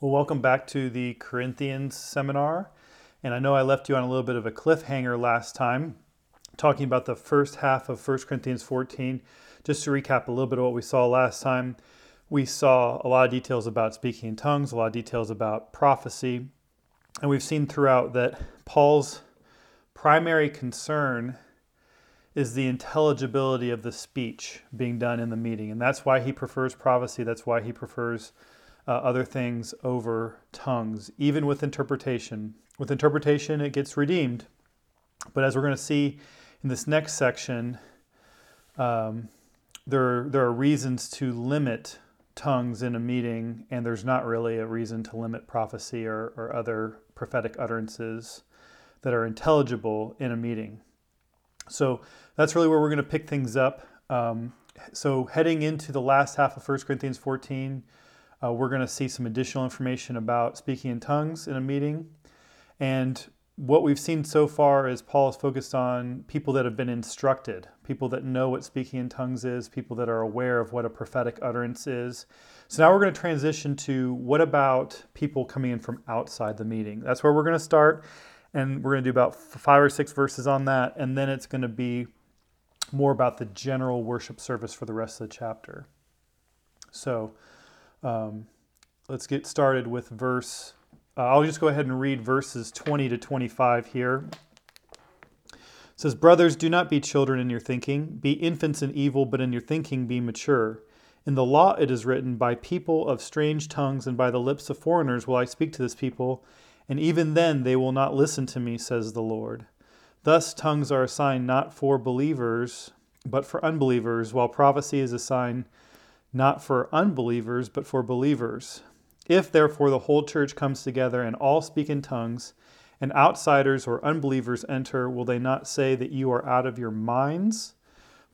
Well, welcome back to the Corinthians seminar. And I know I left you on a little bit of a cliffhanger last time, talking about the first half of 1 Corinthians 14. Just to recap a little bit of what we saw last time, we saw a lot of details about speaking in tongues, a lot of details about prophecy. And we've seen throughout that Paul's primary concern is the intelligibility of the speech being done in the meeting. And that's why he prefers prophecy, that's why he prefers uh, other things over tongues, even with interpretation. With interpretation, it gets redeemed. But as we're going to see in this next section, um, there, there are reasons to limit tongues in a meeting, and there's not really a reason to limit prophecy or, or other prophetic utterances that are intelligible in a meeting. So that's really where we're going to pick things up. Um, so, heading into the last half of 1 Corinthians 14, uh, we're going to see some additional information about speaking in tongues in a meeting. And what we've seen so far is Paul is focused on people that have been instructed, people that know what speaking in tongues is, people that are aware of what a prophetic utterance is. So now we're going to transition to what about people coming in from outside the meeting? That's where we're going to start. And we're going to do about five or six verses on that. And then it's going to be more about the general worship service for the rest of the chapter. So, um, let's get started with verse. Uh, I'll just go ahead and read verses 20 to 25 here. It says, Brothers, do not be children in your thinking. Be infants in evil, but in your thinking be mature. In the law it is written, By people of strange tongues and by the lips of foreigners will I speak to this people, and even then they will not listen to me, says the Lord. Thus tongues are a sign not for believers, but for unbelievers, while prophecy is a sign not for unbelievers, but for believers. If therefore the whole church comes together and all speak in tongues, and outsiders or unbelievers enter, will they not say that you are out of your minds?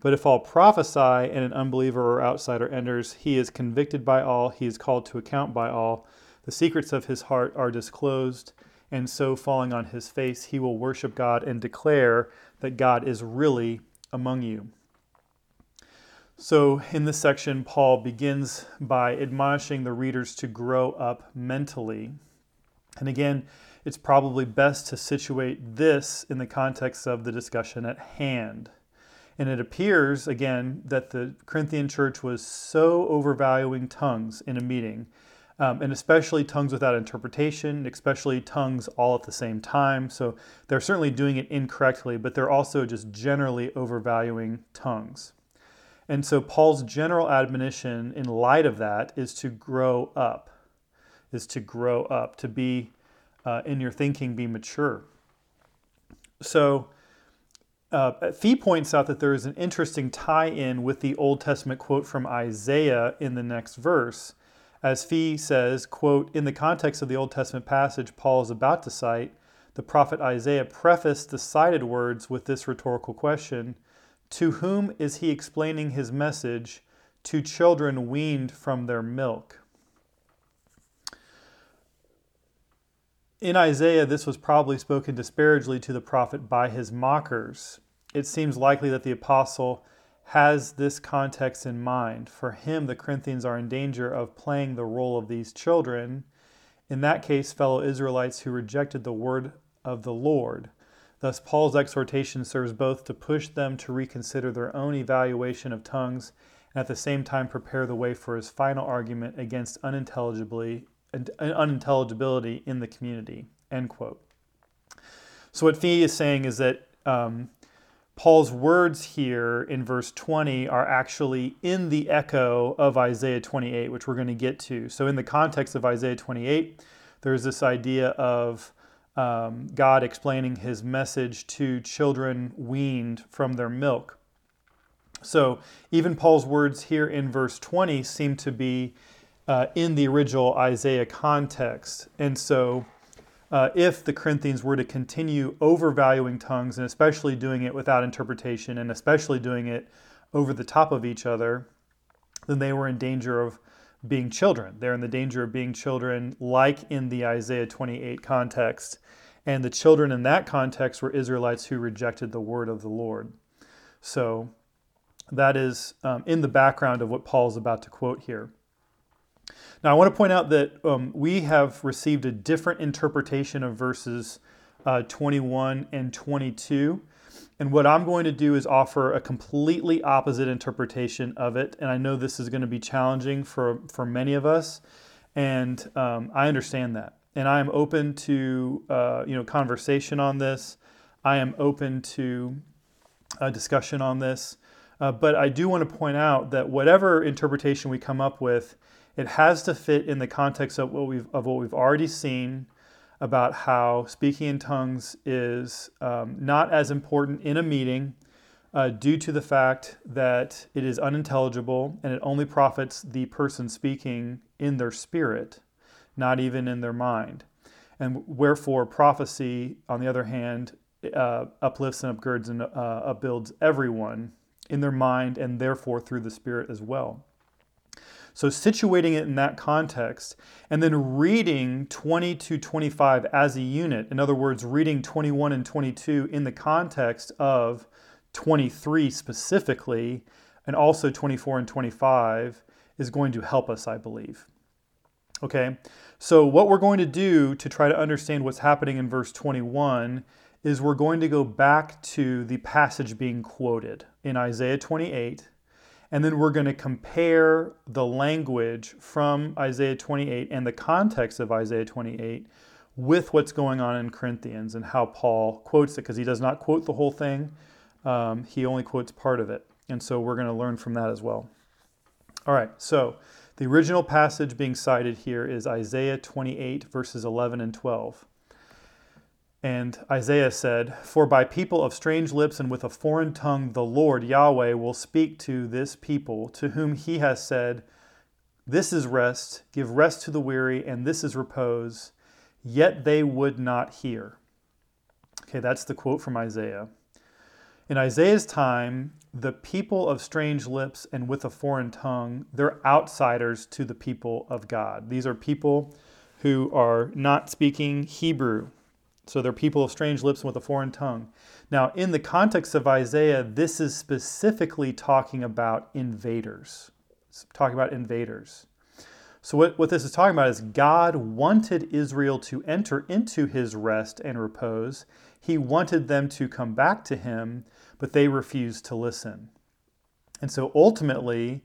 But if all prophesy and an unbeliever or outsider enters, he is convicted by all, he is called to account by all. The secrets of his heart are disclosed, and so falling on his face, he will worship God and declare that God is really among you. So, in this section, Paul begins by admonishing the readers to grow up mentally. And again, it's probably best to situate this in the context of the discussion at hand. And it appears, again, that the Corinthian church was so overvaluing tongues in a meeting, um, and especially tongues without interpretation, especially tongues all at the same time. So they're certainly doing it incorrectly, but they're also just generally overvaluing tongues. And so Paul's general admonition in light of that is to grow up, is to grow up, to be uh, in your thinking, be mature. So uh, Fee points out that there is an interesting tie in with the Old Testament quote from Isaiah in the next verse. As Fee says, quote, in the context of the Old Testament passage Paul is about to cite, the prophet Isaiah prefaced the cited words with this rhetorical question to whom is he explaining his message? To children weaned from their milk. In Isaiah, this was probably spoken disparagingly to the prophet by his mockers. It seems likely that the apostle has this context in mind. For him, the Corinthians are in danger of playing the role of these children. In that case, fellow Israelites who rejected the word of the Lord. Thus, Paul's exhortation serves both to push them to reconsider their own evaluation of tongues and at the same time prepare the way for his final argument against unintelligibly, unintelligibility in the community. End quote. So, what Fee is saying is that um, Paul's words here in verse 20 are actually in the echo of Isaiah 28, which we're going to get to. So, in the context of Isaiah 28, there's this idea of um, God explaining his message to children weaned from their milk. So even Paul's words here in verse 20 seem to be uh, in the original Isaiah context. And so uh, if the Corinthians were to continue overvaluing tongues and especially doing it without interpretation and especially doing it over the top of each other, then they were in danger of being children. They're in the danger of being children, like in the Isaiah 28 context. And the children in that context were Israelites who rejected the word of the Lord. So that is um, in the background of what Paul is about to quote here. Now, I want to point out that um, we have received a different interpretation of verses uh, 21 and 22. And what I'm going to do is offer a completely opposite interpretation of it. And I know this is going to be challenging for, for many of us. And um, I understand that. And I am open to uh, you know conversation on this. I am open to a discussion on this. Uh, but I do want to point out that whatever interpretation we come up with, it has to fit in the context of what we've, of what we've already seen about how speaking in tongues is um, not as important in a meeting uh, due to the fact that it is unintelligible and it only profits the person speaking in their spirit, not even in their mind. And wherefore, prophecy, on the other hand, uh, uplifts and upgirds and uh, upbuilds everyone in their mind and therefore through the Spirit as well. So, situating it in that context and then reading 20 to 25 as a unit, in other words, reading 21 and 22 in the context of 23 specifically, and also 24 and 25, is going to help us, I believe. Okay, so what we're going to do to try to understand what's happening in verse 21 is we're going to go back to the passage being quoted in Isaiah 28, and then we're going to compare the language from Isaiah 28 and the context of Isaiah 28 with what's going on in Corinthians and how Paul quotes it, because he does not quote the whole thing, um, he only quotes part of it. And so we're going to learn from that as well. All right, so the original passage being cited here is Isaiah 28, verses 11 and 12. And Isaiah said, For by people of strange lips and with a foreign tongue, the Lord Yahweh will speak to this people, to whom he has said, This is rest, give rest to the weary, and this is repose. Yet they would not hear. Okay, that's the quote from Isaiah. In Isaiah's time, the people of strange lips and with a foreign tongue, they're outsiders to the people of God. These are people who are not speaking Hebrew so they're people of strange lips and with a foreign tongue. Now, in the context of Isaiah, this is specifically talking about invaders. It's talking about invaders. So, what, what this is talking about is God wanted Israel to enter into his rest and repose. He wanted them to come back to him, but they refused to listen. And so, ultimately,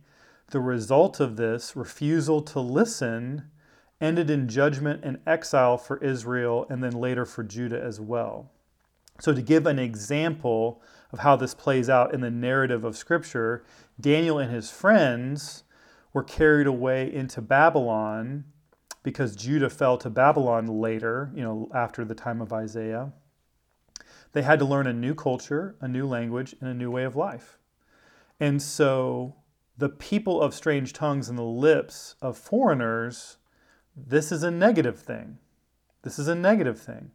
the result of this refusal to listen ended in judgment and exile for Israel and then later for Judah as well. So, to give an example of how this plays out in the narrative of Scripture, Daniel and his friends were carried away into Babylon because Judah fell to Babylon later, you know, after the time of Isaiah. They had to learn a new culture, a new language, and a new way of life. And so the people of strange tongues and the lips of foreigners this is a negative thing. This is a negative thing.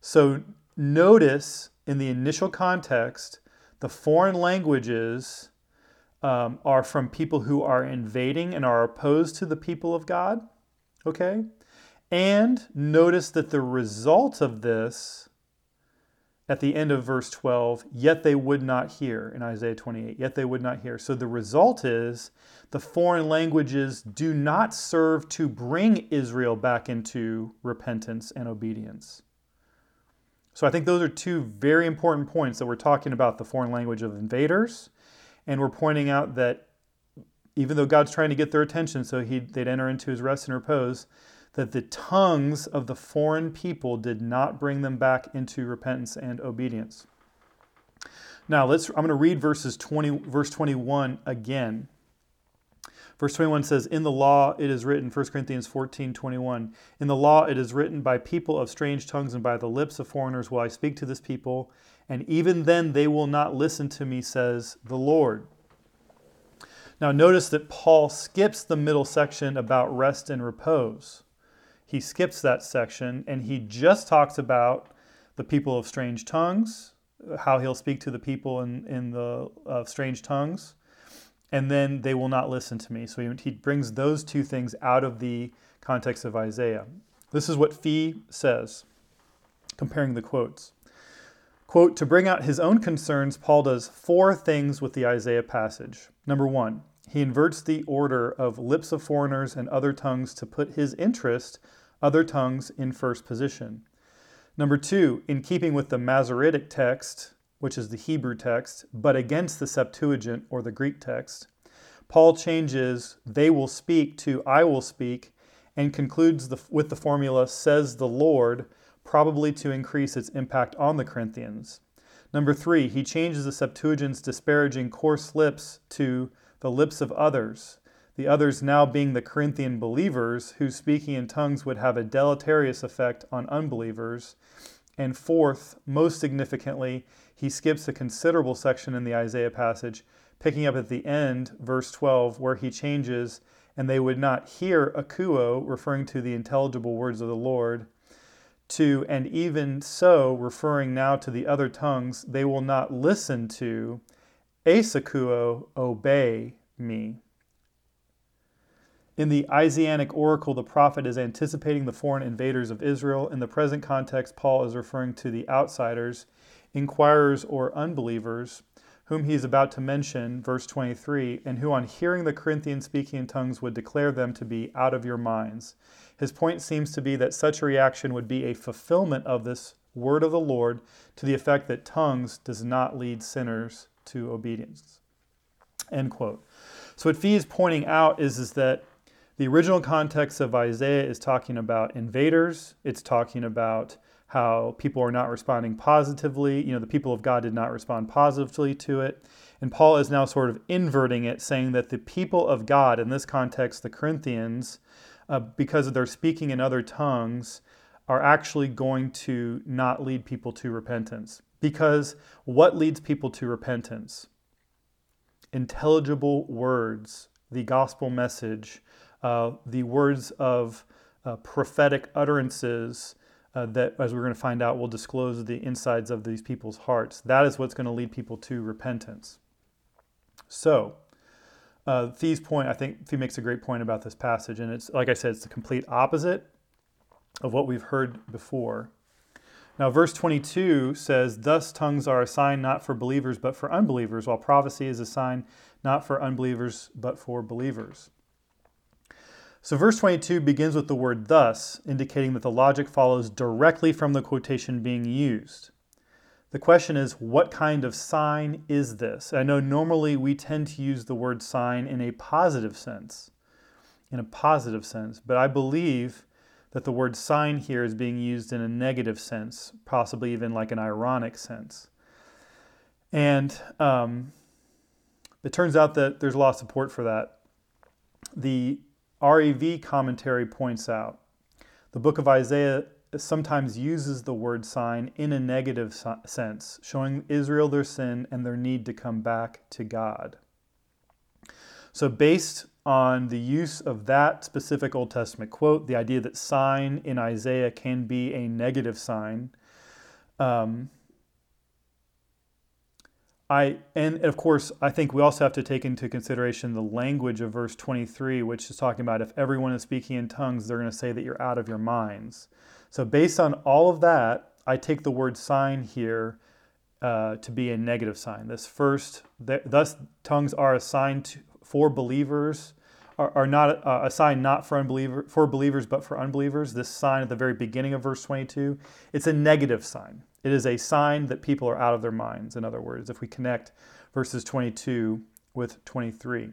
So notice in the initial context, the foreign languages um, are from people who are invading and are opposed to the people of God. Okay? And notice that the result of this at the end of verse 12, yet they would not hear in Isaiah 28, yet they would not hear. So the result is the foreign languages do not serve to bring Israel back into repentance and obedience. So I think those are two very important points that we're talking about the foreign language of invaders, and we're pointing out that even though God's trying to get their attention so he, they'd enter into his rest and repose, that the tongues of the foreign people did not bring them back into repentance and obedience. Now let's I'm going to read verses 20 verse 21 again. Verse 21 says, In the law it is written, 1 Corinthians 14, 21, In the law it is written, By people of strange tongues and by the lips of foreigners will I speak to this people, and even then they will not listen to me, says the Lord. Now notice that Paul skips the middle section about rest and repose he skips that section and he just talks about the people of strange tongues, how he'll speak to the people in, in the uh, strange tongues, and then they will not listen to me. So he, he brings those two things out of the context of Isaiah. This is what Fee says, comparing the quotes. Quote, to bring out his own concerns, Paul does four things with the Isaiah passage. Number one, He inverts the order of lips of foreigners and other tongues to put his interest, other tongues, in first position. Number two, in keeping with the Masoretic text, which is the Hebrew text, but against the Septuagint or the Greek text, Paul changes they will speak to I will speak and concludes the, with the formula says the Lord, probably to increase its impact on the Corinthians. Number three, he changes the Septuagint's disparaging coarse lips to the lips of others, the others now being the Corinthian believers whose speaking in tongues would have a deleterious effect on unbelievers. And fourth, most significantly, he skips a considerable section in the Isaiah passage, picking up at the end, verse 12, where he changes, and they would not hear akuo, referring to the intelligible words of the Lord, to, and even so, referring now to the other tongues, they will not listen to, asakuo, obey me. In the Isaianic oracle, the prophet is anticipating the foreign invaders of Israel. In the present context, Paul is referring to the outsiders, inquirers or unbelievers, whom he is about to mention, verse 23, and who on hearing the Corinthians speaking in tongues would declare them to be out of your minds. His point seems to be that such a reaction would be a fulfillment of this word of the Lord to the effect that tongues does not lead sinners to obedience. End quote. So what Fee is pointing out is, is that the original context of Isaiah is talking about invaders. It's talking about how people are not responding positively. You know, the people of God did not respond positively to it. And Paul is now sort of inverting it, saying that the people of God, in this context, the Corinthians, uh, because of their speaking in other tongues, are actually going to not lead people to repentance. Because what leads people to repentance? Intelligible words, the gospel message, uh, the words of uh, prophetic utterances uh, that, as we're going to find out, will disclose the insides of these people's hearts. That is what's going to lead people to repentance. So, uh, Fee's point, I think Fee makes a great point about this passage, and it's like I said, it's the complete opposite of what we've heard before. Now, verse 22 says, Thus tongues are a sign not for believers but for unbelievers, while prophecy is a sign not for unbelievers but for believers. So, verse 22 begins with the word thus, indicating that the logic follows directly from the quotation being used. The question is, what kind of sign is this? I know normally we tend to use the word sign in a positive sense, in a positive sense, but I believe that the word sign here is being used in a negative sense, possibly even like an ironic sense. And um, it turns out that there's a lot of support for that. The REV commentary points out the book of Isaiah sometimes uses the word sign in a negative sense, showing Israel their sin and their need to come back to God. So, based on the use of that specific Old Testament quote, the idea that sign in Isaiah can be a negative sign, um, I and of course I think we also have to take into consideration the language of verse 23 which is talking about if everyone is speaking in tongues they're going to say that you're out of your minds. So based on all of that, I take the word sign here uh, to be a negative sign. This first, th- thus tongues are a sign to, for believers, are, are not uh, a sign not for unbeliever for believers but for unbelievers. This sign at the very beginning of verse 22, it's a negative sign. It is a sign that people are out of their minds, in other words, if we connect verses 22 with 23.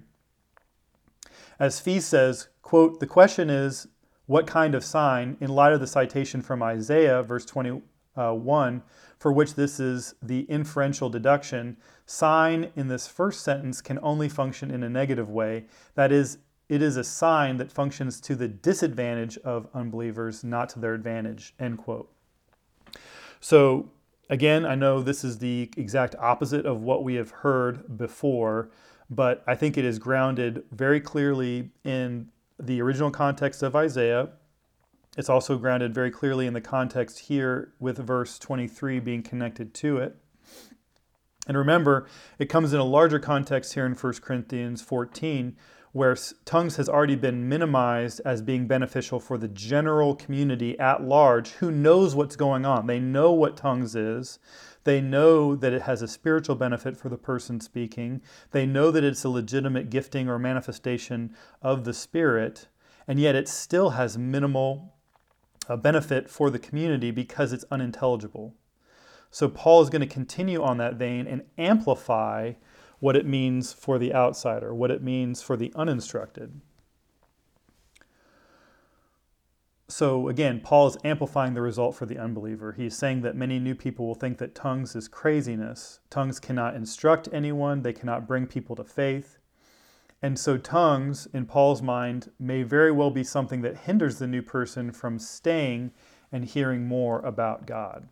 As Fee says, quote, the question is, what kind of sign, in light of the citation from Isaiah, verse 21, for which this is the inferential deduction, sign in this first sentence can only function in a negative way. That is, it is a sign that functions to the disadvantage of unbelievers, not to their advantage, end quote. So, again, I know this is the exact opposite of what we have heard before, but I think it is grounded very clearly in the original context of Isaiah. It's also grounded very clearly in the context here with verse 23 being connected to it. And remember, it comes in a larger context here in 1 Corinthians 14, where tongues has already been minimized as being beneficial for the general community at large who knows what's going on. They know what tongues is. They know that it has a spiritual benefit for the person speaking. They know that it's a legitimate gifting or manifestation of the Spirit, and yet it still has minimal uh, benefit for the community because it's unintelligible. So Paul is going to continue on that vein and amplify what it means for the outsider, what it means for the uninstructed. So again, Paul is amplifying the result for the unbeliever. He's saying that many new people will think that tongues is craziness. Tongues cannot instruct anyone, they cannot bring people to faith. And so, tongues, in Paul's mind, may very well be something that hinders the new person from staying and hearing more about God.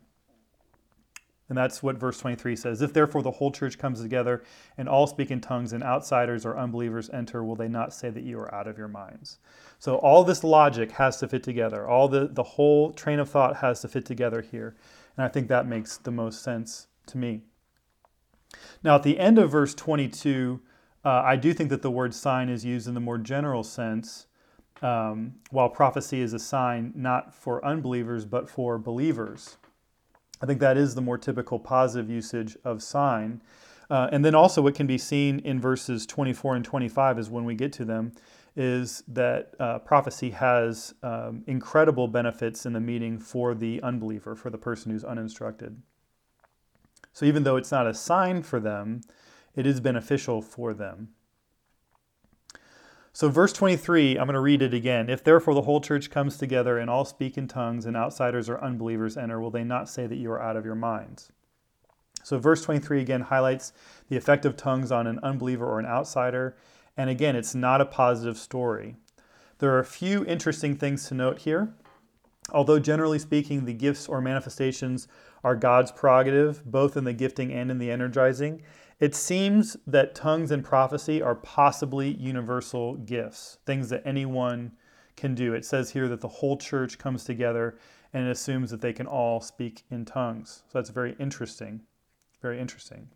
And that's what verse 23 says. If therefore the whole church comes together and all speak in tongues and outsiders or unbelievers enter, will they not say that you are out of your minds? So all this logic has to fit together. All the, the whole train of thought has to fit together here. And I think that makes the most sense to me. Now, at the end of verse 22, uh, I do think that the word sign is used in the more general sense, um, while prophecy is a sign not for unbelievers but for believers. I think that is the more typical positive usage of sign. Uh, and then also, what can be seen in verses 24 and 25 is when we get to them, is that uh, prophecy has um, incredible benefits in the meeting for the unbeliever, for the person who's uninstructed. So even though it's not a sign for them, it is beneficial for them. So, verse 23, I'm going to read it again. If therefore the whole church comes together and all speak in tongues, and outsiders or unbelievers enter, will they not say that you are out of your minds? So, verse 23 again highlights the effect of tongues on an unbeliever or an outsider. And again, it's not a positive story. There are a few interesting things to note here. Although generally speaking, the gifts or manifestations are God's prerogative, both in the gifting and in the energizing, it seems that tongues and prophecy are possibly universal gifts, things that anyone can do. It says here that the whole church comes together and it assumes that they can all speak in tongues. So that's very interesting. Very interesting.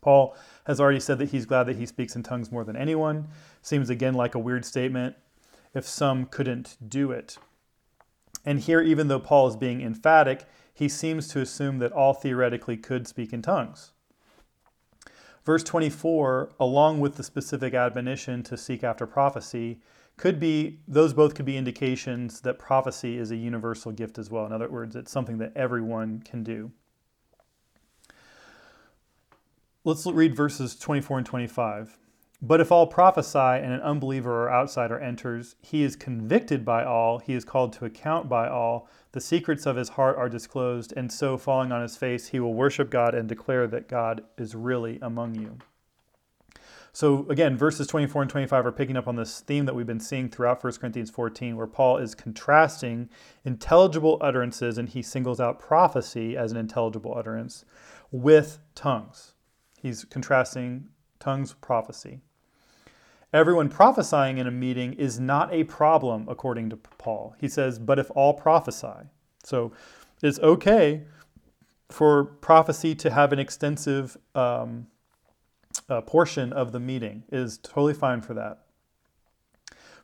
Paul has already said that he's glad that he speaks in tongues more than anyone. Seems again like a weird statement if some couldn't do it. And here, even though Paul is being emphatic, he seems to assume that all theoretically could speak in tongues. Verse 24, along with the specific admonition to seek after prophecy, could be those both could be indications that prophecy is a universal gift as well. In other words, it's something that everyone can do. Let's read verses 24 and 25. But if all prophesy and an unbeliever or outsider enters, he is convicted by all, he is called to account by all, the secrets of his heart are disclosed, and so falling on his face, he will worship God and declare that God is really among you. So again, verses 24 and 25 are picking up on this theme that we've been seeing throughout 1 Corinthians 14, where Paul is contrasting intelligible utterances and he singles out prophecy as an intelligible utterance with tongues. He's contrasting tongues with prophecy. Everyone prophesying in a meeting is not a problem, according to Paul. He says, but if all prophesy. So it's okay for prophecy to have an extensive um, uh, portion of the meeting, it is totally fine for that.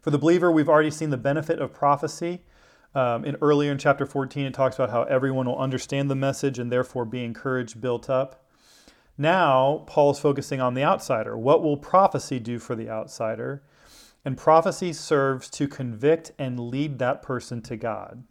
For the believer, we've already seen the benefit of prophecy. Um, in earlier in chapter 14, it talks about how everyone will understand the message and therefore be encouraged, built up. Now, Paul is focusing on the outsider. What will prophecy do for the outsider? And prophecy serves to convict and lead that person to God.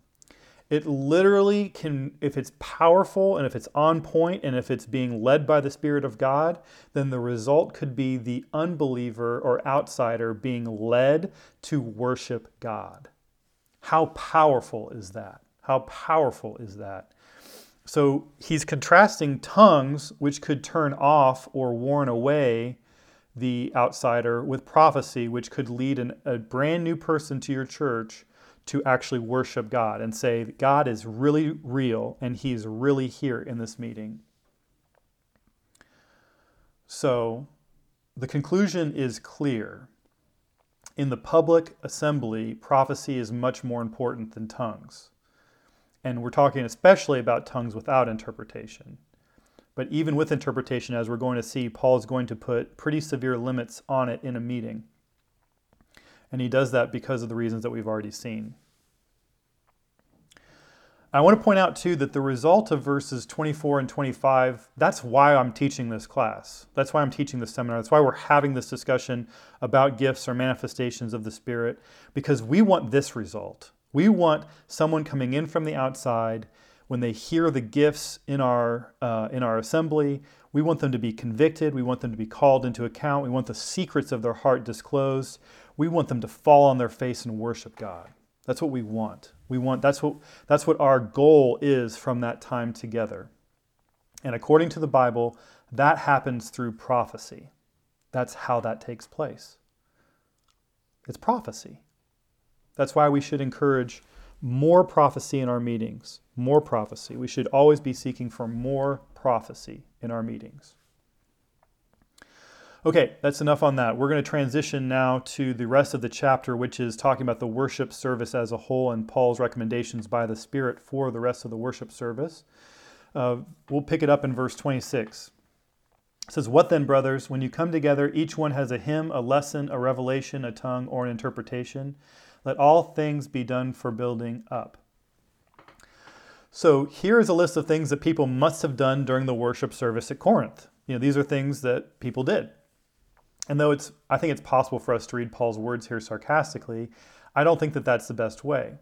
It literally can, if it's powerful and if it's on point and if it's being led by the Spirit of God, then the result could be the unbeliever or outsider being led to worship God. How powerful is that? How powerful is that? So he's contrasting tongues, which could turn off or warn away the outsider, with prophecy, which could lead an, a brand new person to your church to actually worship God and say, God is really real and he's really here in this meeting. So the conclusion is clear. In the public assembly, prophecy is much more important than tongues. And we're talking especially about tongues without interpretation. But even with interpretation, as we're going to see, Paul is going to put pretty severe limits on it in a meeting. And he does that because of the reasons that we've already seen. I want to point out too that the result of verses 24 and 25, that's why I'm teaching this class. That's why I'm teaching this seminar. That's why we're having this discussion about gifts or manifestations of the Spirit, because we want this result. We want someone coming in from the outside when they hear the gifts in our, uh, in our assembly. We want them to be convicted. We want them to be called into account. We want the secrets of their heart disclosed. We want them to fall on their face and worship God. That's what we want. We want that's what that's what our goal is from that time together. And according to the Bible, that happens through prophecy. That's how that takes place. It's prophecy. That's why we should encourage more prophecy in our meetings. More prophecy. We should always be seeking for more prophecy in our meetings. Okay, that's enough on that. We're going to transition now to the rest of the chapter, which is talking about the worship service as a whole and Paul's recommendations by the Spirit for the rest of the worship service. Uh, we'll pick it up in verse 26. It says, What then, brothers, when you come together, each one has a hymn, a lesson, a revelation, a tongue, or an interpretation. Let all things be done for building up. So here is a list of things that people must have done during the worship service at Corinth. You know, these are things that people did. And though it's, I think it's possible for us to read Paul's words here sarcastically, I don't think that that's the best way.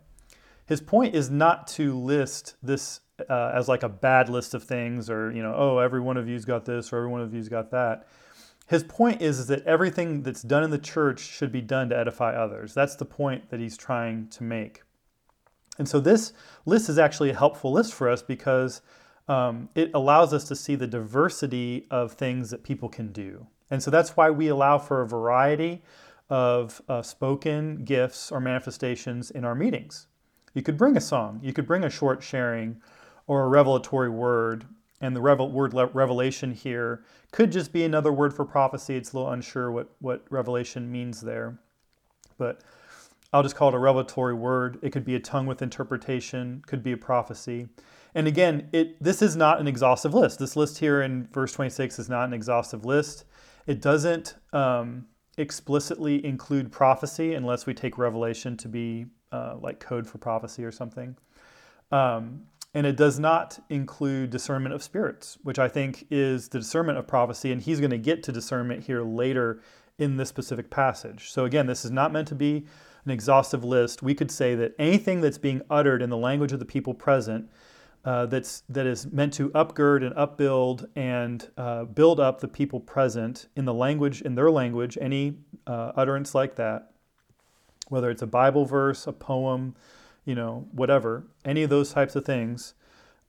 His point is not to list this uh, as like a bad list of things or, you know, oh, every one of you's got this or every one of you's got that. His point is, is that everything that's done in the church should be done to edify others. That's the point that he's trying to make. And so this list is actually a helpful list for us because um, it allows us to see the diversity of things that people can do. And so that's why we allow for a variety of uh, spoken gifts or manifestations in our meetings. You could bring a song, you could bring a short sharing or a revelatory word. And the revel- word le- revelation here could just be another word for prophecy. It's a little unsure what, what revelation means there. But I'll just call it a revelatory word. It could be a tongue with interpretation, could be a prophecy. And again, it this is not an exhaustive list. This list here in verse 26 is not an exhaustive list. It doesn't um, explicitly include prophecy unless we take Revelation to be uh, like code for prophecy or something. Um, and it does not include discernment of spirits, which I think is the discernment of prophecy. And he's going to get to discernment here later in this specific passage. So, again, this is not meant to be an exhaustive list. We could say that anything that's being uttered in the language of the people present uh, that's that is meant to upgird and upbuild and uh, build up the people present in the language in their language. Any uh, utterance like that, whether it's a Bible verse, a poem, you know, whatever, any of those types of things,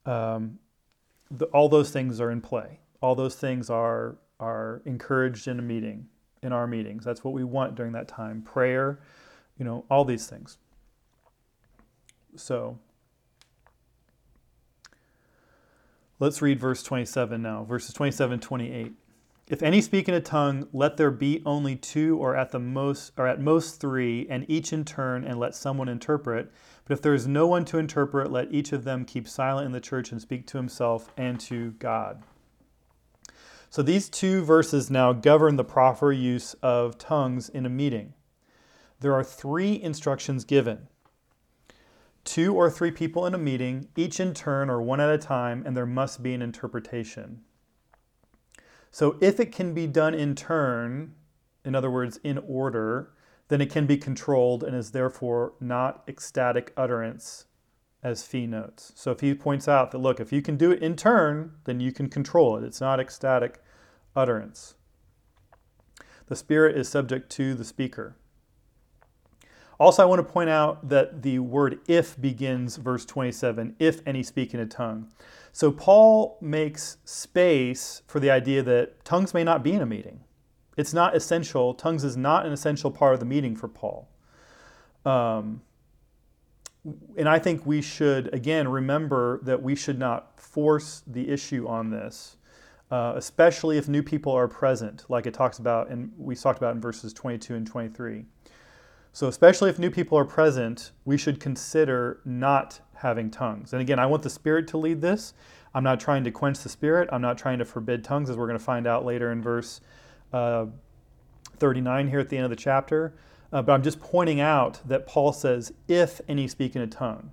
um, the, all those things are in play. All those things are are encouraged in a meeting, in our meetings. That's what we want during that time. Prayer, you know, all these things. So Let's read verse 27 now, verses 27 28. If any speak in a tongue, let there be only two or at the most or at most three, and each in turn, and let someone interpret. But if there is no one to interpret, let each of them keep silent in the church and speak to himself and to God. So these two verses now govern the proper use of tongues in a meeting. There are three instructions given two or three people in a meeting, each in turn or one at a time, and there must be an interpretation. So if it can be done in turn, in other words, in order, then it can be controlled and is therefore not ecstatic utterance as Fee notes. So if he points out that, look, if you can do it in turn, then you can control it. It's not ecstatic utterance. The Spirit is subject to the speaker. Also, I want to point out that the word if begins verse 27 if any speak in a tongue. So, Paul makes space for the idea that tongues may not be in a meeting. It's not essential. Tongues is not an essential part of the meeting for Paul. Um, and I think we should, again, remember that we should not force the issue on this, uh, especially if new people are present, like it talks about, and we talked about in verses 22 and 23. So, especially if new people are present, we should consider not having tongues. And again, I want the Spirit to lead this. I'm not trying to quench the Spirit. I'm not trying to forbid tongues, as we're going to find out later in verse uh, 39 here at the end of the chapter. uh, but I'm just pointing out that Paul says, if any speak in a tongue.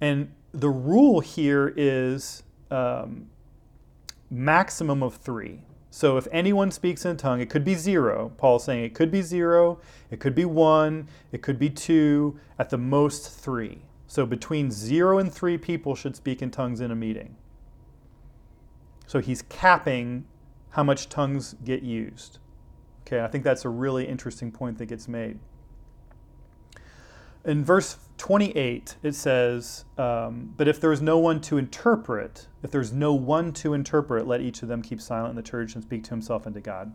And the rule here is um, maximum of three. So if anyone speaks in a tongue, it could be zero. Paul's saying it could be zero, it could be one, it could be two, at the most three. So between zero and three people should speak in tongues in a meeting. So he's capping how much tongues get used. Okay, I think that's a really interesting point that gets made. In verse 28, it says, um, But if there is no one to interpret, if there's no one to interpret, let each of them keep silent in the church and speak to himself and to God.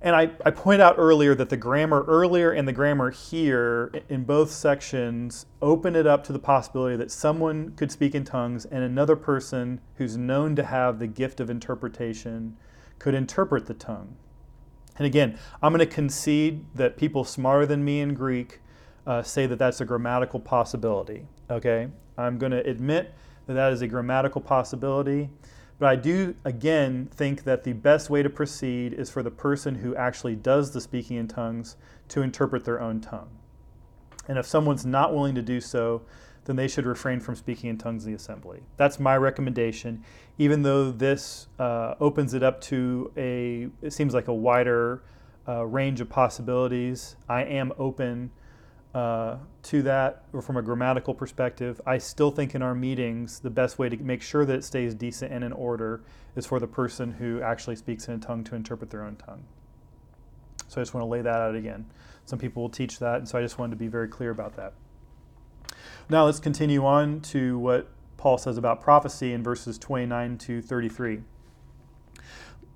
And I, I point out earlier that the grammar earlier and the grammar here in both sections open it up to the possibility that someone could speak in tongues and another person who's known to have the gift of interpretation could interpret the tongue. And again, I'm going to concede that people smarter than me in Greek uh, say that that's a grammatical possibility. Okay? I'm going to admit that that is a grammatical possibility. But I do, again, think that the best way to proceed is for the person who actually does the speaking in tongues to interpret their own tongue. And if someone's not willing to do so, then they should refrain from speaking in tongues in the assembly. That's my recommendation, even though this uh, opens it up to a, it seems like a wider uh, range of possibilities. I am open uh, to that, or from a grammatical perspective. I still think in our meetings, the best way to make sure that it stays decent and in order is for the person who actually speaks in a tongue to interpret their own tongue. So I just want to lay that out again. Some people will teach that, and so I just wanted to be very clear about that. Now let's continue on to what Paul says about prophecy in verses 29 to 33.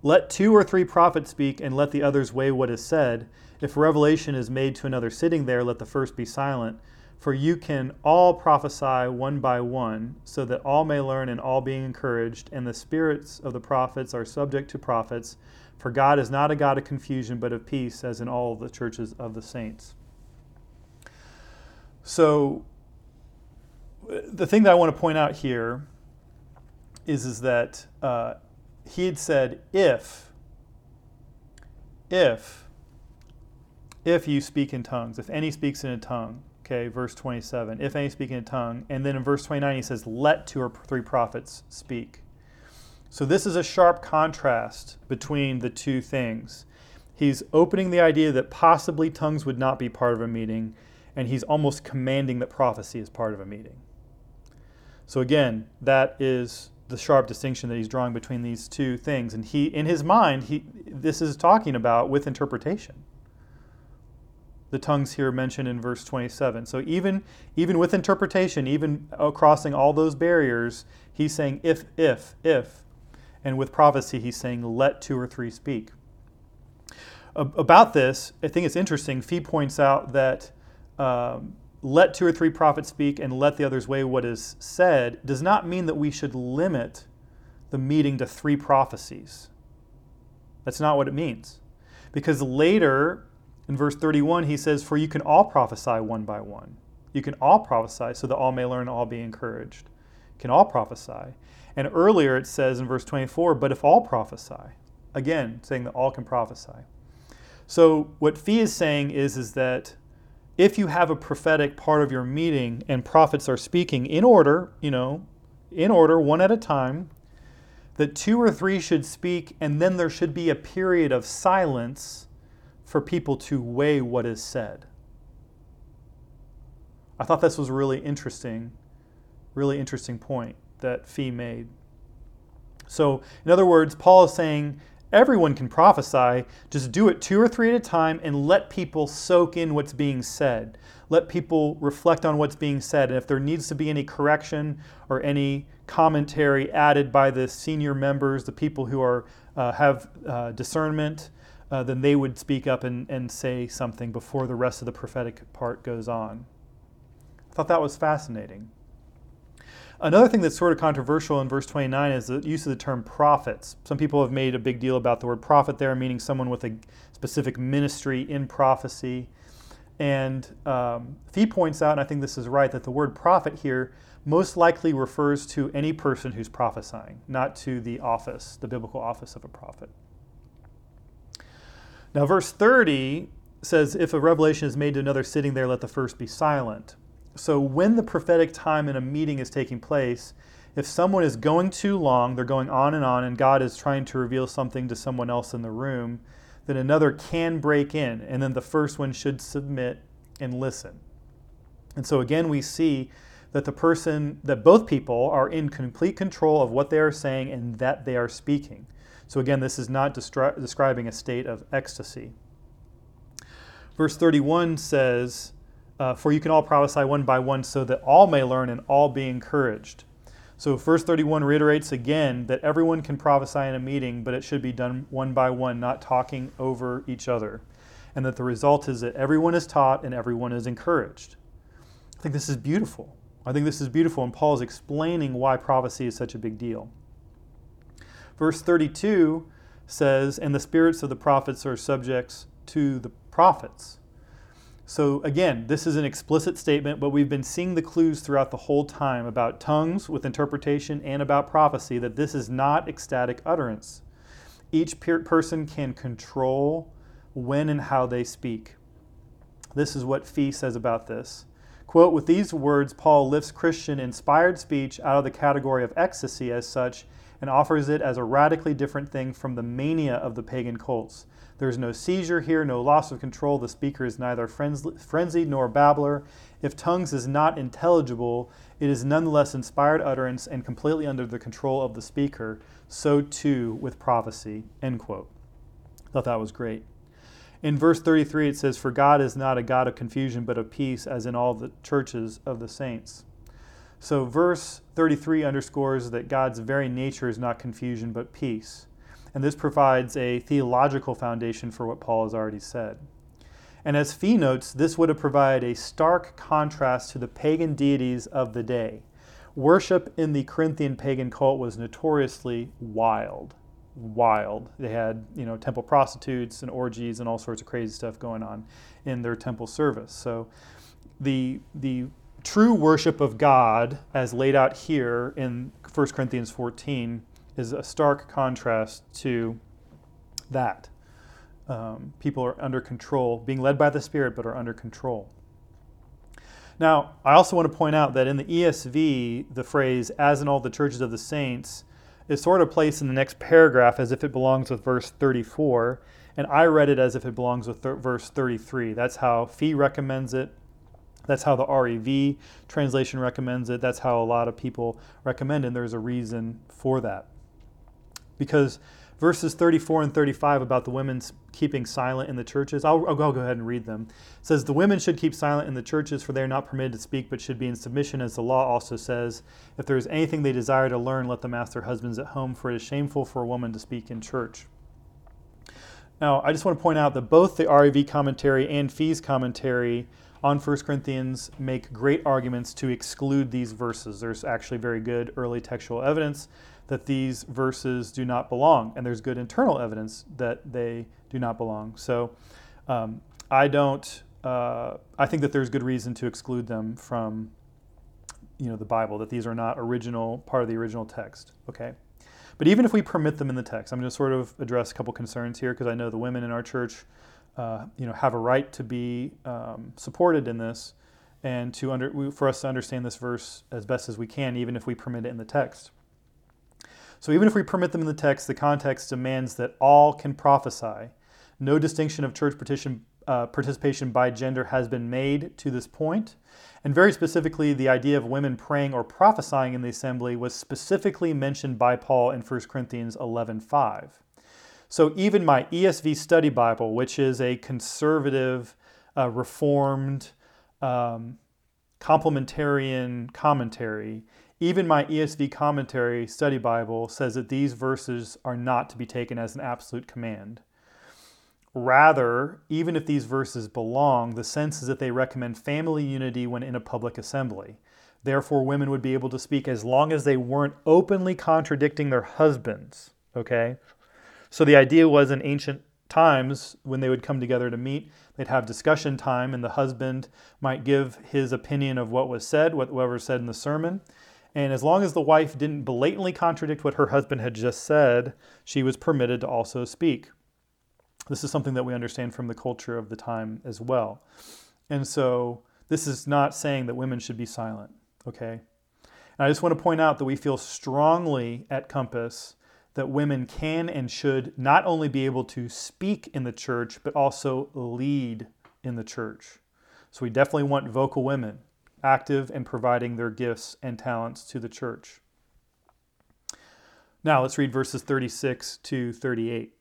Let two or three prophets speak, and let the others weigh what is said. If revelation is made to another sitting there, let the first be silent. For you can all prophesy one by one, so that all may learn and all being encouraged, and the spirits of the prophets are subject to prophets. For God is not a God of confusion, but of peace, as in all the churches of the saints. So, the thing that I want to point out here is, is that uh, he had said, if, if, if you speak in tongues, if any speaks in a tongue, okay, verse 27, if any speak in a tongue. And then in verse 29, he says, let two or three prophets speak. So this is a sharp contrast between the two things. He's opening the idea that possibly tongues would not be part of a meeting, and he's almost commanding that prophecy is part of a meeting. So again, that is the sharp distinction that he's drawing between these two things. And he, in his mind, he, this is talking about with interpretation. The tongues here mentioned in verse 27. So even, even with interpretation, even crossing all those barriers, he's saying if, if, if. And with prophecy, he's saying let two or three speak. About this, I think it's interesting. Fee points out that um, let two or three prophets speak and let the others weigh what is said does not mean that we should limit the meeting to three prophecies. That's not what it means. Because later in verse 31, he says, For you can all prophesy one by one. You can all prophesy so that all may learn all be encouraged. You can all prophesy. And earlier it says in verse 24, But if all prophesy, again, saying that all can prophesy. So what Fee is saying is, is that if you have a prophetic part of your meeting and prophets are speaking in order, you know, in order, one at a time, that two or three should speak, and then there should be a period of silence for people to weigh what is said. I thought this was a really interesting, really interesting point that Fee made. So, in other words, Paul is saying Everyone can prophesy. Just do it two or three at a time and let people soak in what's being said. Let people reflect on what's being said. And if there needs to be any correction or any commentary added by the senior members, the people who are, uh, have uh, discernment, uh, then they would speak up and, and say something before the rest of the prophetic part goes on. I thought that was fascinating. Another thing that's sort of controversial in verse 29 is the use of the term prophets. Some people have made a big deal about the word prophet there, meaning someone with a specific ministry in prophecy. And um, Fee points out, and I think this is right, that the word prophet here most likely refers to any person who's prophesying, not to the office, the biblical office of a prophet. Now, verse 30 says, If a revelation is made to another sitting there, let the first be silent. So when the prophetic time in a meeting is taking place, if someone is going too long, they're going on and on, and God is trying to reveal something to someone else in the room, then another can break in, and then the first one should submit and listen. And so again, we see that the person, that both people are in complete control of what they are saying and that they are speaking. So again, this is not destri- describing a state of ecstasy. Verse 31 says, uh, For you can all prophesy one by one, so that all may learn and all be encouraged. So, verse 31 reiterates again that everyone can prophesy in a meeting, but it should be done one by one, not talking over each other. And that the result is that everyone is taught and everyone is encouraged. I think this is beautiful. I think this is beautiful, and Paul is explaining why prophecy is such a big deal. Verse 32 says, And the spirits of the prophets are subjects to the prophets. So, again, this is an explicit statement, but we've been seeing the clues throughout the whole time about tongues with interpretation and about prophecy that this is not ecstatic utterance. Each person can control when and how they speak. This is what Fee says about this. Quote, with these words, Paul lifts Christian inspired speech out of the category of ecstasy as such and offers it as a radically different thing from the mania of the pagan cults. There is no seizure here, no loss of control. The speaker is neither frenzied nor babbler. If tongues is not intelligible, it is nonetheless inspired utterance and completely under the control of the speaker. So too with prophecy. End quote. Thought that was great. In verse 33, it says, For God is not a God of confusion, but of peace, as in all the churches of the saints. So, verse 33 underscores that God's very nature is not confusion, but peace. And this provides a theological foundation for what Paul has already said. And as Fee notes, this would have provided a stark contrast to the pagan deities of the day. Worship in the Corinthian pagan cult was notoriously wild wild. They had, you know, temple prostitutes and orgies and all sorts of crazy stuff going on in their temple service. So the the true worship of God as laid out here in 1 Corinthians 14 is a stark contrast to that. Um, people are under control, being led by the Spirit, but are under control. Now, I also want to point out that in the ESV, the phrase, as in all the churches of the saints, is sort of placed in the next paragraph as if it belongs with verse 34, and I read it as if it belongs with th- verse 33. That's how Fee recommends it. That's how the REV translation recommends it. That's how a lot of people recommend it, and there's a reason for that. Because verses 34 and 35 about the women keeping silent in the churches. I'll, I'll, go ahead and read them. It says, The women should keep silent in the churches, for they are not permitted to speak, but should be in submission, as the law also says. If there is anything they desire to learn, let them ask their husbands at home, for it is shameful for a woman to speak in church. Now, I just want to point out that both the REV commentary and Fee's commentary on 1 Corinthians make great arguments to exclude these verses. There's actually very good early textual evidence that these verses do not belong, and there's good internal evidence that they do not belong. So um, I don't. Uh, I think that there's good reason to exclude them from, you know, the Bible. That these are not original part of the original text. Okay. But even if we permit them in the text, I'm going to sort of address a couple concerns here because I know the women in our church, uh, you know, have a right to be um, supported in this, and to under for us to understand this verse as best as we can, even if we permit it in the text. So even if we permit them in the text, the context demands that all can prophesy. No distinction of church uh, participation by gender has been made to this point. And very specifically, the idea of women praying or prophesying in the assembly was specifically mentioned by Paul in 1 Corinthians 11:5. So even my ESV Study Bible, which is a conservative, uh, reformed, um, complementarian commentary, even my ESV commentary study Bible says that these verses are not to be taken as an absolute command. Rather, even if these verses belong, the sense is that they recommend family unity when in a public assembly. Therefore, women would be able to speak as long as they weren't openly contradicting their husbands. Okay? So the idea was in ancient times when they would come together to meet, they'd have discussion time, and the husband might give his opinion of what was said, whatever was said in the sermon. And as long as the wife didn't blatantly contradict what her husband had just said, she was permitted to also speak. This is something that we understand from the culture of the time as well. And so this is not saying that women should be silent, okay? And I just want to point out that we feel strongly at Compass that women can and should not only be able to speak in the church, but also lead in the church. So we definitely want vocal women active and providing their gifts and talents to the church. Now let's read verses 36 to 38.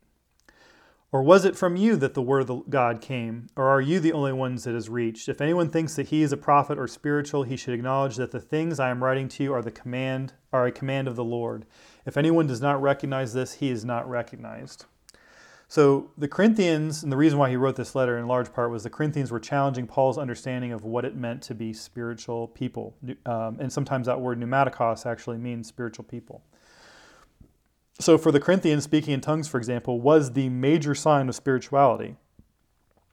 Or was it from you that the word of God came? Or are you the only ones that has reached? If anyone thinks that he is a prophet or spiritual, he should acknowledge that the things I am writing to you are the command are a command of the Lord. If anyone does not recognize this, he is not recognized. So the Corinthians, and the reason why he wrote this letter in large part was the Corinthians were challenging Paul's understanding of what it meant to be spiritual people. Um, and sometimes that word pneumatikos actually means spiritual people. So for the Corinthians, speaking in tongues, for example, was the major sign of spirituality.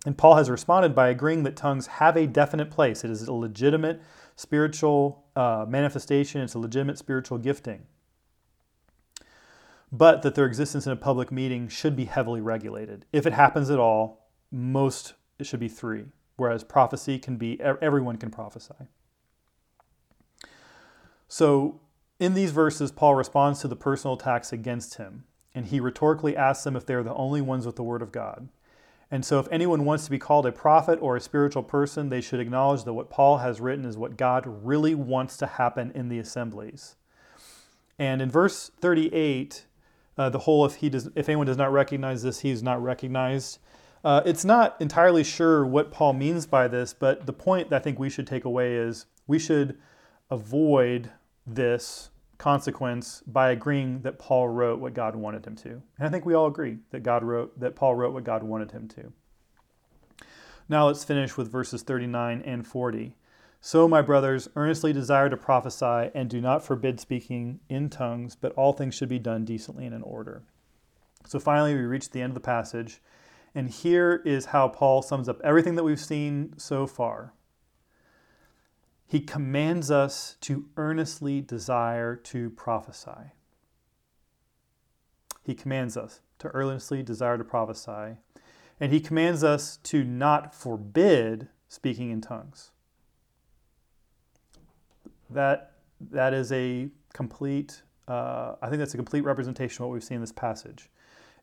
And Paul has responded by agreeing that tongues have a definite place. It is a legitimate spiritual uh, manifestation, it's a legitimate spiritual gifting. But that their existence in a public meeting should be heavily regulated. If it happens at all, most it should be three, whereas prophecy can be everyone can prophesy. So in these verses, Paul responds to the personal attacks against him, and he rhetorically asks them if they are the only ones with the Word of God. And so, if anyone wants to be called a prophet or a spiritual person, they should acknowledge that what Paul has written is what God really wants to happen in the assemblies. And in verse 38, uh, the whole if he does, if anyone does not recognize this, he is not recognized. Uh, it's not entirely sure what Paul means by this, but the point that I think we should take away is we should avoid this consequence by agreeing that Paul wrote what God wanted him to. And I think we all agree that God wrote that Paul wrote what God wanted him to. Now let's finish with verses 39 and 40. So, my brothers, earnestly desire to prophesy and do not forbid speaking in tongues, but all things should be done decently and in order. So, finally, we reach the end of the passage, and here is how Paul sums up everything that we've seen so far. He commands us to earnestly desire to prophesy. He commands us to earnestly desire to prophesy. And he commands us to not forbid speaking in tongues. That, that is a complete, uh, I think that's a complete representation of what we've seen in this passage.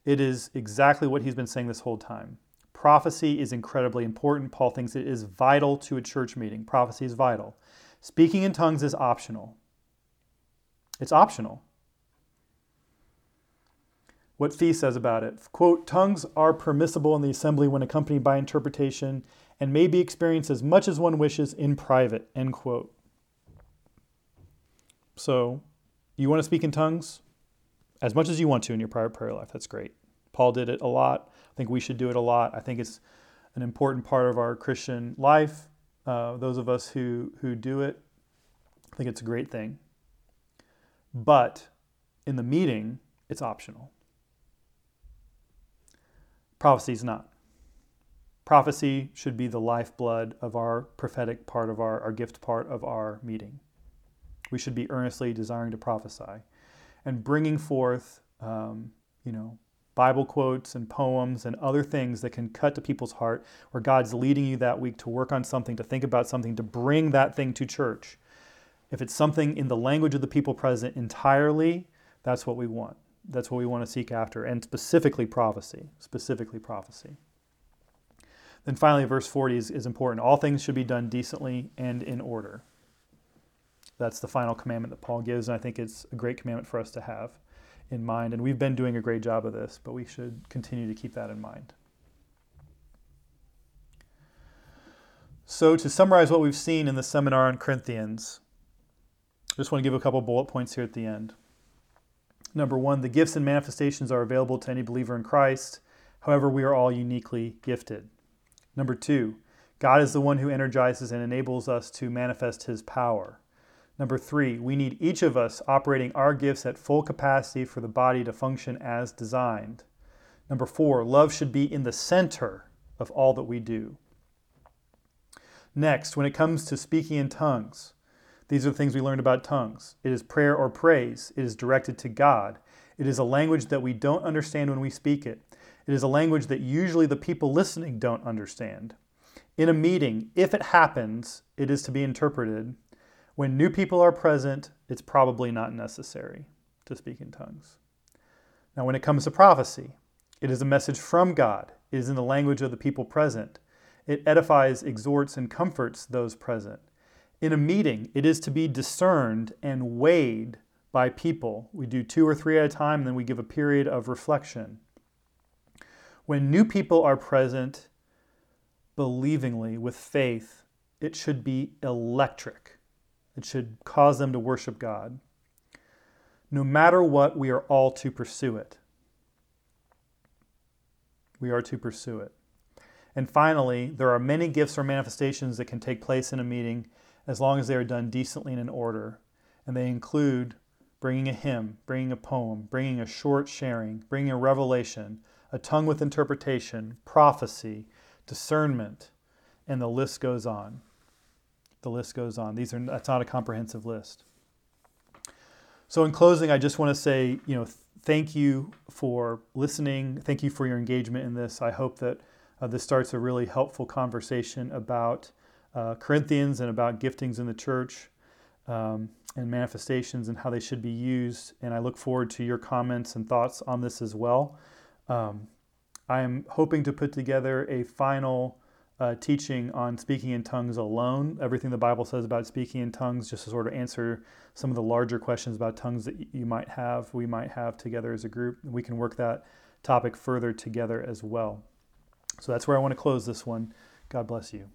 It is exactly what he's been saying this whole time. Prophecy is incredibly important. Paul thinks it is vital to a church meeting. Prophecy is vital. Speaking in tongues is optional. It's optional. What Fee says about it quote, tongues are permissible in the assembly when accompanied by interpretation and may be experienced as much as one wishes in private, end quote. So, you want to speak in tongues? As much as you want to in your private prayer life, that's great. Paul did it a lot. I think we should do it a lot. I think it's an important part of our Christian life. Uh, those of us who, who do it, I think it's a great thing. But in the meeting, it's optional. Prophecy is not. Prophecy should be the lifeblood of our prophetic part of our, our gift part of our meeting. We should be earnestly desiring to prophesy and bringing forth, um, you know, Bible quotes and poems and other things that can cut to people's heart, where God's leading you that week to work on something, to think about something, to bring that thing to church. If it's something in the language of the people present entirely, that's what we want. That's what we want to seek after, and specifically prophecy. Specifically prophecy. Then finally, verse 40 is, is important. All things should be done decently and in order. That's the final commandment that Paul gives, and I think it's a great commandment for us to have in mind. And we've been doing a great job of this, but we should continue to keep that in mind. So, to summarize what we've seen in the seminar on Corinthians, I just want to give a couple bullet points here at the end. Number one, the gifts and manifestations are available to any believer in Christ. However, we are all uniquely gifted. Number two, God is the one who energizes and enables us to manifest his power. Number three, we need each of us operating our gifts at full capacity for the body to function as designed. Number four, love should be in the center of all that we do. Next, when it comes to speaking in tongues, these are the things we learned about tongues. It is prayer or praise, it is directed to God. It is a language that we don't understand when we speak it. It is a language that usually the people listening don't understand. In a meeting, if it happens, it is to be interpreted. When new people are present, it's probably not necessary to speak in tongues. Now, when it comes to prophecy, it is a message from God. It is in the language of the people present. It edifies, exhorts, and comforts those present. In a meeting, it is to be discerned and weighed by people. We do two or three at a time, and then we give a period of reflection. When new people are present, believingly, with faith, it should be electric. It should cause them to worship God. No matter what, we are all to pursue it. We are to pursue it. And finally, there are many gifts or manifestations that can take place in a meeting as long as they are done decently and in order. And they include bringing a hymn, bringing a poem, bringing a short sharing, bringing a revelation, a tongue with interpretation, prophecy, discernment, and the list goes on. The list goes on. These are that's not a comprehensive list. So in closing, I just want to say, you know, thank you for listening. Thank you for your engagement in this. I hope that uh, this starts a really helpful conversation about uh, Corinthians and about giftings in the church um, and manifestations and how they should be used. And I look forward to your comments and thoughts on this as well. Um, I am hoping to put together a final uh, teaching on speaking in tongues alone, everything the Bible says about speaking in tongues, just to sort of answer some of the larger questions about tongues that you might have, we might have together as a group. We can work that topic further together as well. So that's where I want to close this one. God bless you.